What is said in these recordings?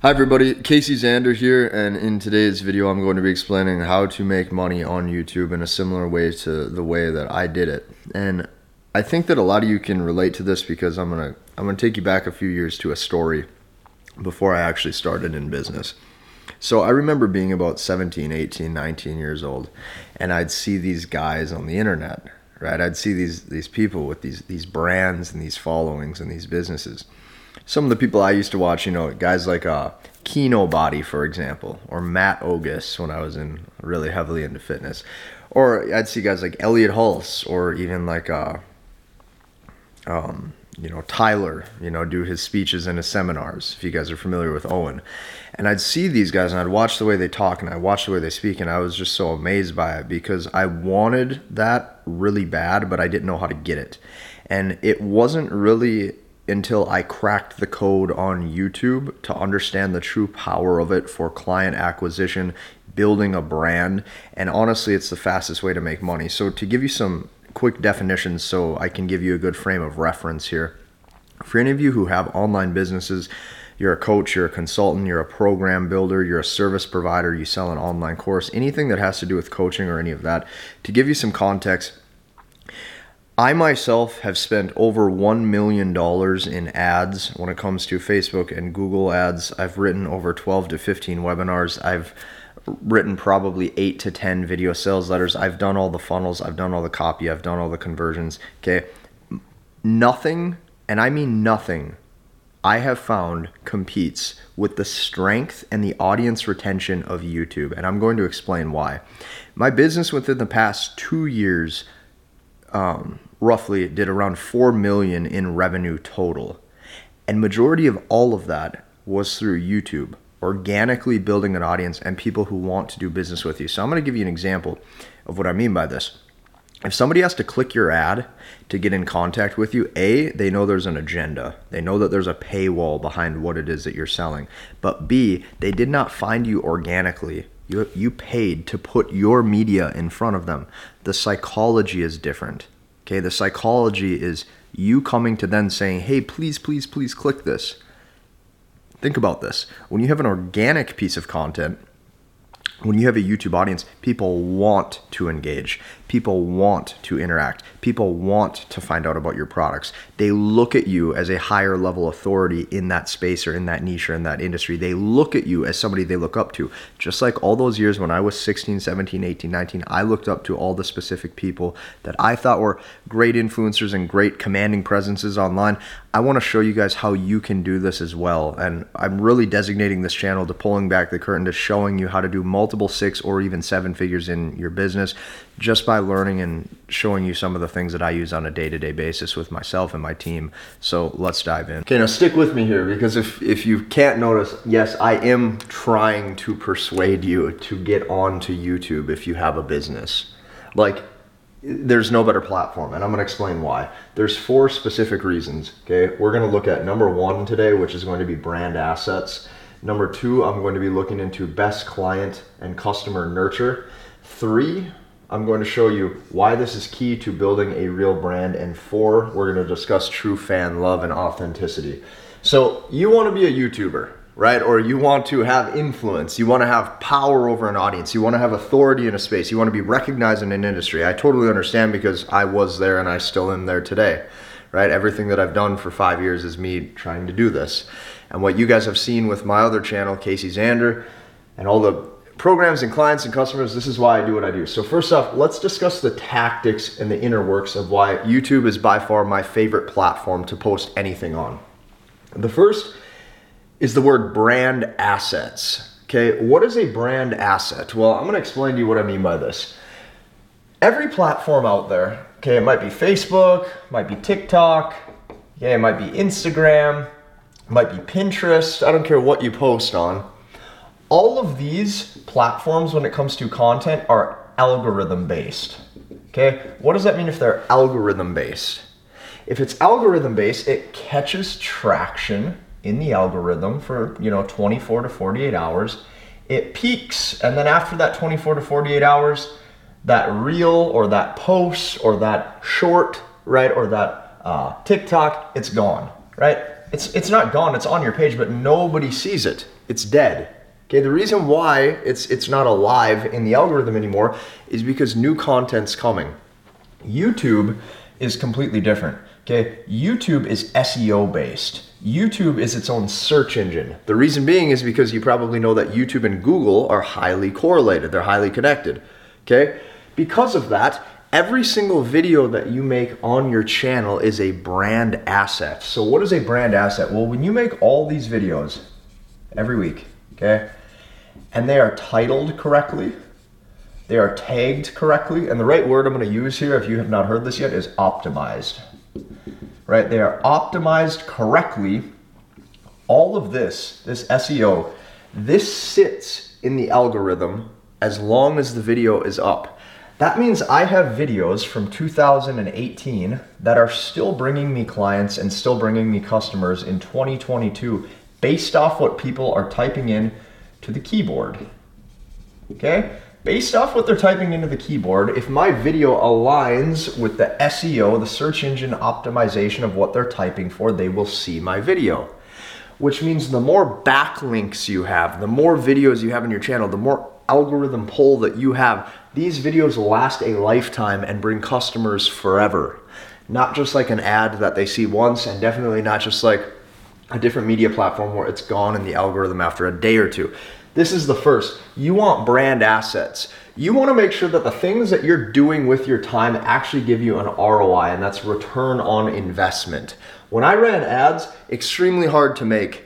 Hi everybody, Casey Zander here, and in today's video I'm going to be explaining how to make money on YouTube in a similar way to the way that I did it. And I think that a lot of you can relate to this because I'm gonna I'm gonna take you back a few years to a story before I actually started in business. So I remember being about 17, 18, 19 years old, and I'd see these guys on the internet, right? I'd see these these people with these these brands and these followings and these businesses some of the people I used to watch, you know, guys like uh, Kinobody, for example, or Matt Ogus when I was in really heavily into fitness, or I'd see guys like Elliott Hulse, or even like uh, um, you know Tyler, you know, do his speeches and his seminars. If you guys are familiar with Owen, and I'd see these guys and I'd watch the way they talk and I watch the way they speak, and I was just so amazed by it because I wanted that really bad, but I didn't know how to get it, and it wasn't really until I cracked the code on YouTube to understand the true power of it for client acquisition, building a brand, and honestly, it's the fastest way to make money. So, to give you some quick definitions so I can give you a good frame of reference here, for any of you who have online businesses, you're a coach, you're a consultant, you're a program builder, you're a service provider, you sell an online course, anything that has to do with coaching or any of that, to give you some context, I myself have spent over $1 million in ads when it comes to Facebook and Google ads. I've written over 12 to 15 webinars. I've written probably 8 to 10 video sales letters. I've done all the funnels, I've done all the copy, I've done all the conversions. Okay. Nothing, and I mean nothing, I have found competes with the strength and the audience retention of YouTube. And I'm going to explain why. My business within the past two years um, roughly it did around 4 million in revenue total. And majority of all of that was through YouTube, organically building an audience and people who want to do business with you. So I'm going to give you an example of what I mean by this. If somebody has to click your ad to get in contact with you, A, they know there's an agenda. They know that there's a paywall behind what it is that you're selling. But B, they did not find you organically. You, you paid to put your media in front of them. The psychology is different. Okay, the psychology is you coming to then saying, hey, please, please, please click this. Think about this. When you have an organic piece of content, when you have a YouTube audience, people want to engage. People want to interact. People want to find out about your products. They look at you as a higher level authority in that space or in that niche or in that industry. They look at you as somebody they look up to. Just like all those years when I was 16, 17, 18, 19, I looked up to all the specific people that I thought were great influencers and great commanding presences online. I want to show you guys how you can do this as well. And I'm really designating this channel to pulling back the curtain to showing you how to do multiple six or even seven figures in your business just by learning and showing you some of the things that I use on a day to day basis with myself and my team. So let's dive in. Okay, now stick with me here because if, if you can't notice, yes, I am trying to persuade you to get onto YouTube if you have a business. Like, there's no better platform and i'm going to explain why there's four specific reasons okay we're going to look at number one today which is going to be brand assets number two i'm going to be looking into best client and customer nurture. Three i'm going to show you why this is key to building a real brand. And four we're going to discuss true fan love and authenticity. So you want to be a youtuber right? Or you want to have influence, you want to have power over an audience, you want to have authority in a space, you want to be recognized in an industry. I totally understand because I was there and I still am there today, right? Everything that I've done for five years is me trying to do this. And what you guys have seen with my other channel, Casey Zander, and all the programs and clients and customers, this is why I do what I do. So, first off, let's discuss the tactics and the inner works of why YouTube is by far my favorite platform to post anything on. The first is the word brand assets. Okay, what is a brand asset? Well, I'm gonna explain to you what I mean by this. Every platform out there, okay, it might be Facebook, might be TikTok, okay, it might be Instagram, might be Pinterest, I don't care what you post on. All of these platforms, when it comes to content, are algorithm based. Okay, what does that mean if they're algorithm based? If it's algorithm based, it catches traction in the algorithm for you know 24 to 48 hours it peaks and then after that 24 to 48 hours that reel or that post or that short right or that uh, tiktok it's gone right It's it's not gone, it's on your page, but nobody sees it. It's dead. Okay, the reason why it's it's not alive in the algorithm anymore is because new content's coming. YouTube is completely different. Okay, YouTube is SEO based. YouTube is its own search engine. The reason being is because you probably know that YouTube and Google are highly correlated, they're highly connected. Okay, because of that, every single video that you make on your channel is a brand asset. So, what is a brand asset? Well, when you make all these videos every week, okay, and they are titled correctly, they are tagged correctly, and the right word I'm going to use here, if you have not heard this yet, is optimized right? They are optimized correctly. All of this, this SEO, this sits in the algorithm as long as the video is up. That means I have videos from 2018 that are still bringing me clients and still bringing me customers in 2022 based off what people are typing in to the keyboard. Okay? based off what they're typing into the keyboard, if my video aligns with the SEO, the search engine optimization of what they're typing for, they will see my video. Which means the more backlinks you have, the more videos you have in your channel, the more algorithm pull that you have, these videos last a lifetime and bring customers forever. Not just like an ad that they see once, and definitely not just like a different media platform where it's gone in the algorithm after a day or two. This is the first. You want brand assets. You want to make sure that the things that you're doing with your time actually give you an ROI, and that's return on investment. When I ran ads, extremely hard to make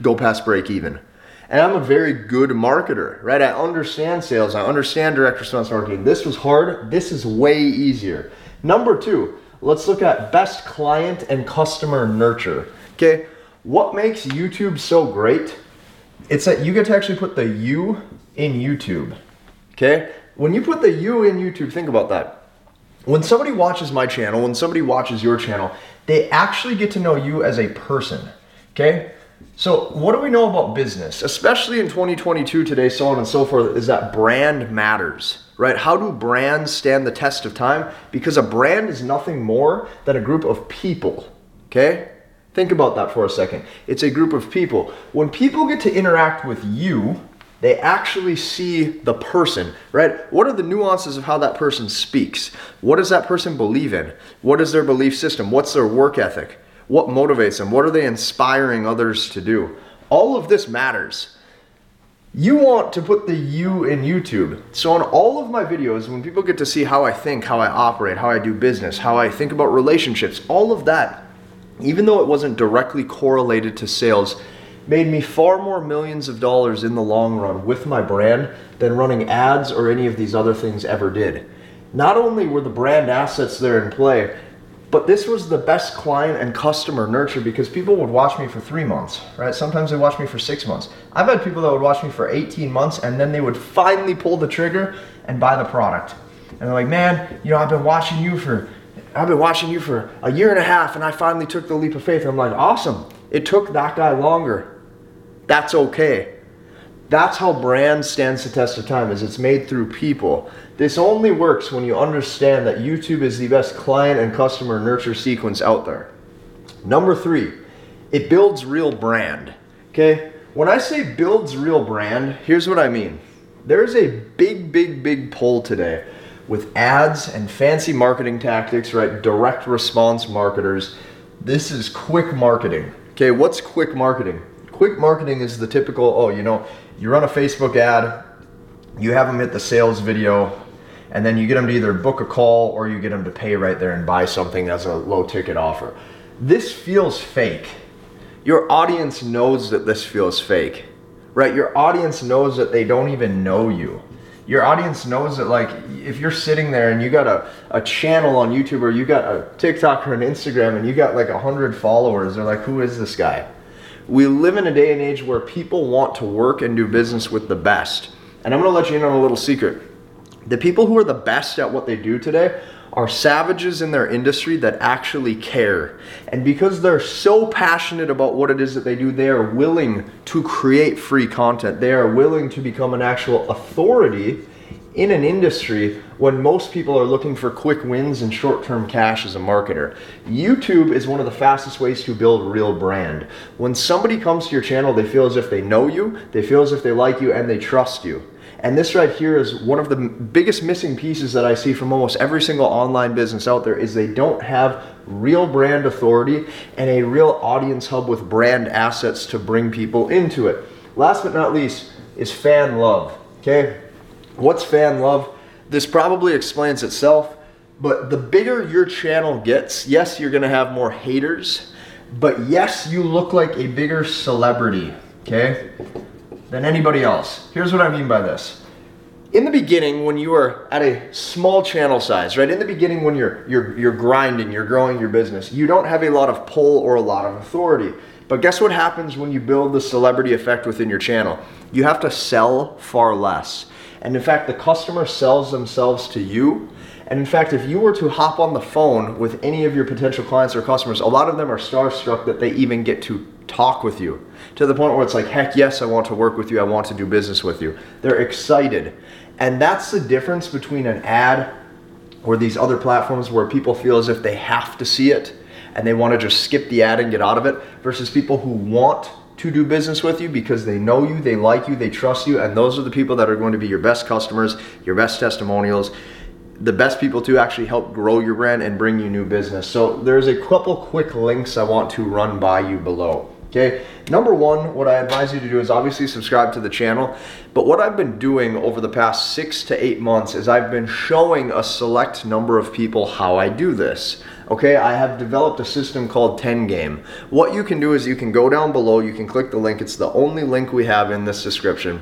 go past break even. And I'm a very good marketer, right? I understand sales, I understand direct response marketing. This was hard, this is way easier. Number two, let's look at best client and customer nurture. Okay, what makes YouTube so great it's that you get to actually put the you in YouTube. Okay? When you put the you in YouTube, think about that. When somebody watches my channel, when somebody watches your channel, they actually get to know you as a person. Okay? So, what do we know about business, especially in 2022 today, so on and so forth, is that brand matters, right? How do brands stand the test of time? Because a brand is nothing more than a group of people, okay? Think about that for a second. It's a group of people. When people get to interact with you, they actually see the person, right? What are the nuances of how that person speaks? What does that person believe in? What is their belief system? What's their work ethic? What motivates them? What are they inspiring others to do? All of this matters. You want to put the you in YouTube. So, on all of my videos, when people get to see how I think, how I operate, how I do business, how I think about relationships, all of that even though it wasn't directly correlated to sales, made me far more millions of dollars in the long run with my brand than running ads or any of these other things ever did. Not only were the brand assets there in play, but this was the best client and customer nurture because people would watch me for three months, right? Sometimes they watch me for six months. I've had people that would watch me for 18 months and then they would finally pull the trigger and buy the product. And they're like, man, you know, I've been watching you for I've been watching you for a year and a half and I finally took the leap of faith. And I'm like, awesome. It took that guy longer. That's okay. That's how brand stands the test of time is it's made through people. This only works when you understand that YouTube is the best client and customer nurture sequence out there. Number 3, it builds real brand. Okay? When I say builds real brand, here's what I mean. There's a big big big pull today with ads and fancy marketing tactics, right? Direct response marketers. This is quick marketing. Okay, what's quick marketing? Quick marketing is the typical, oh, you know, you run a Facebook ad, you have them hit the sales video, and then you get them to either book a call or you get them to pay right there and buy something as a low ticket offer. This feels fake. Your audience knows that this feels fake, right? Your audience knows that they don't even know you your audience knows that like if you're sitting there and you got a, a channel on YouTube or you got a TikTok or an Instagram and you got like a hundred followers, they're like, who is this guy? We live in a day and age where people want to work and do business with the best. And I'm gonna let you in on a little secret. The people who are the best at what they do today are savages in their industry that actually care. And because they're so passionate about what it is that they do, they are willing to create free content. They are willing to become an actual authority in an industry when most people are looking for quick wins and short term cash as a marketer. YouTube is one of the fastest ways to build real brand. When somebody comes to your channel, they feel as if they know you, they feel as if they like you, and they trust you. And this right here is one of the biggest missing pieces that I see from almost every single online business out there is they don't have real brand authority and a real audience hub with brand assets to bring people into it. Last but not least is fan love. Okay? What's fan love? This probably explains itself, but the bigger your channel gets, yes, you're to have more haters, but yes, you look like a bigger celebrity, okay? than anybody else. Here's what I mean by this. In the beginning, when you are at a small channel size, right? In the beginning, when you're you're you're grinding, you're growing your business, you don't have a lot of pull or a lot of authority. But guess what happens when you build the celebrity effect within your channel? You have to sell far less. And in fact, the customer sells themselves to you. And in fact, if you were to hop on the phone with any of your potential clients or customers, a lot of them are starstruck that they even get to talk with you to the point where it's like, heck yes, I want to work with you. I want to do business with you. They're excited. And that's the difference between an ad or these other platforms where people feel as if they have to see it and they want to just skip the ad and get out of it versus people who want to do business with you because they know you, they like you, they trust you, and those are the people that are going to be your best customers, your best testimonials, the best people to actually help grow your brand and bring you new business. So there's a couple quick links I want to run by you below. Okay, number one, what I advise you to do is obviously subscribe to the channel. But what I've been doing over the past six to eight months is I've been showing a select number of people how I do this. Okay, I have developed a system called 10 Game. What you can do is you can go down below, you can click the link. It's the only link we have in this description.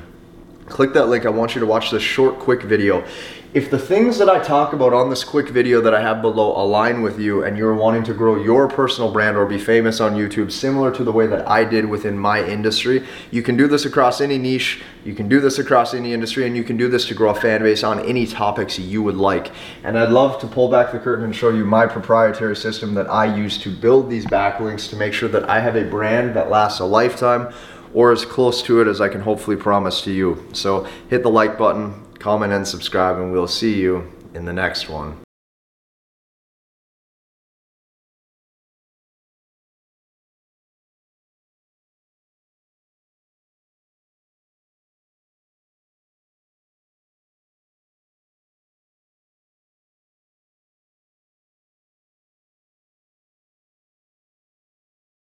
Click that link. I want you to watch this short, quick video if the things that I talk about on this quick video that I have below align with you and you're wanting to grow your personal brand or be famous on YouTube similar to the way that I did within my industry, you can do this across any niche, you can do this across any industry, and you can do this to grow a fan base on any topics you would like. And I'd love to pull back the curtain and show you my proprietary system that I use to build these backlinks to make sure that I have a brand that lasts a lifetime or as close to it as I can hopefully promise to you. So hit the like button, comment and subscribe, and we'll see you in the next one.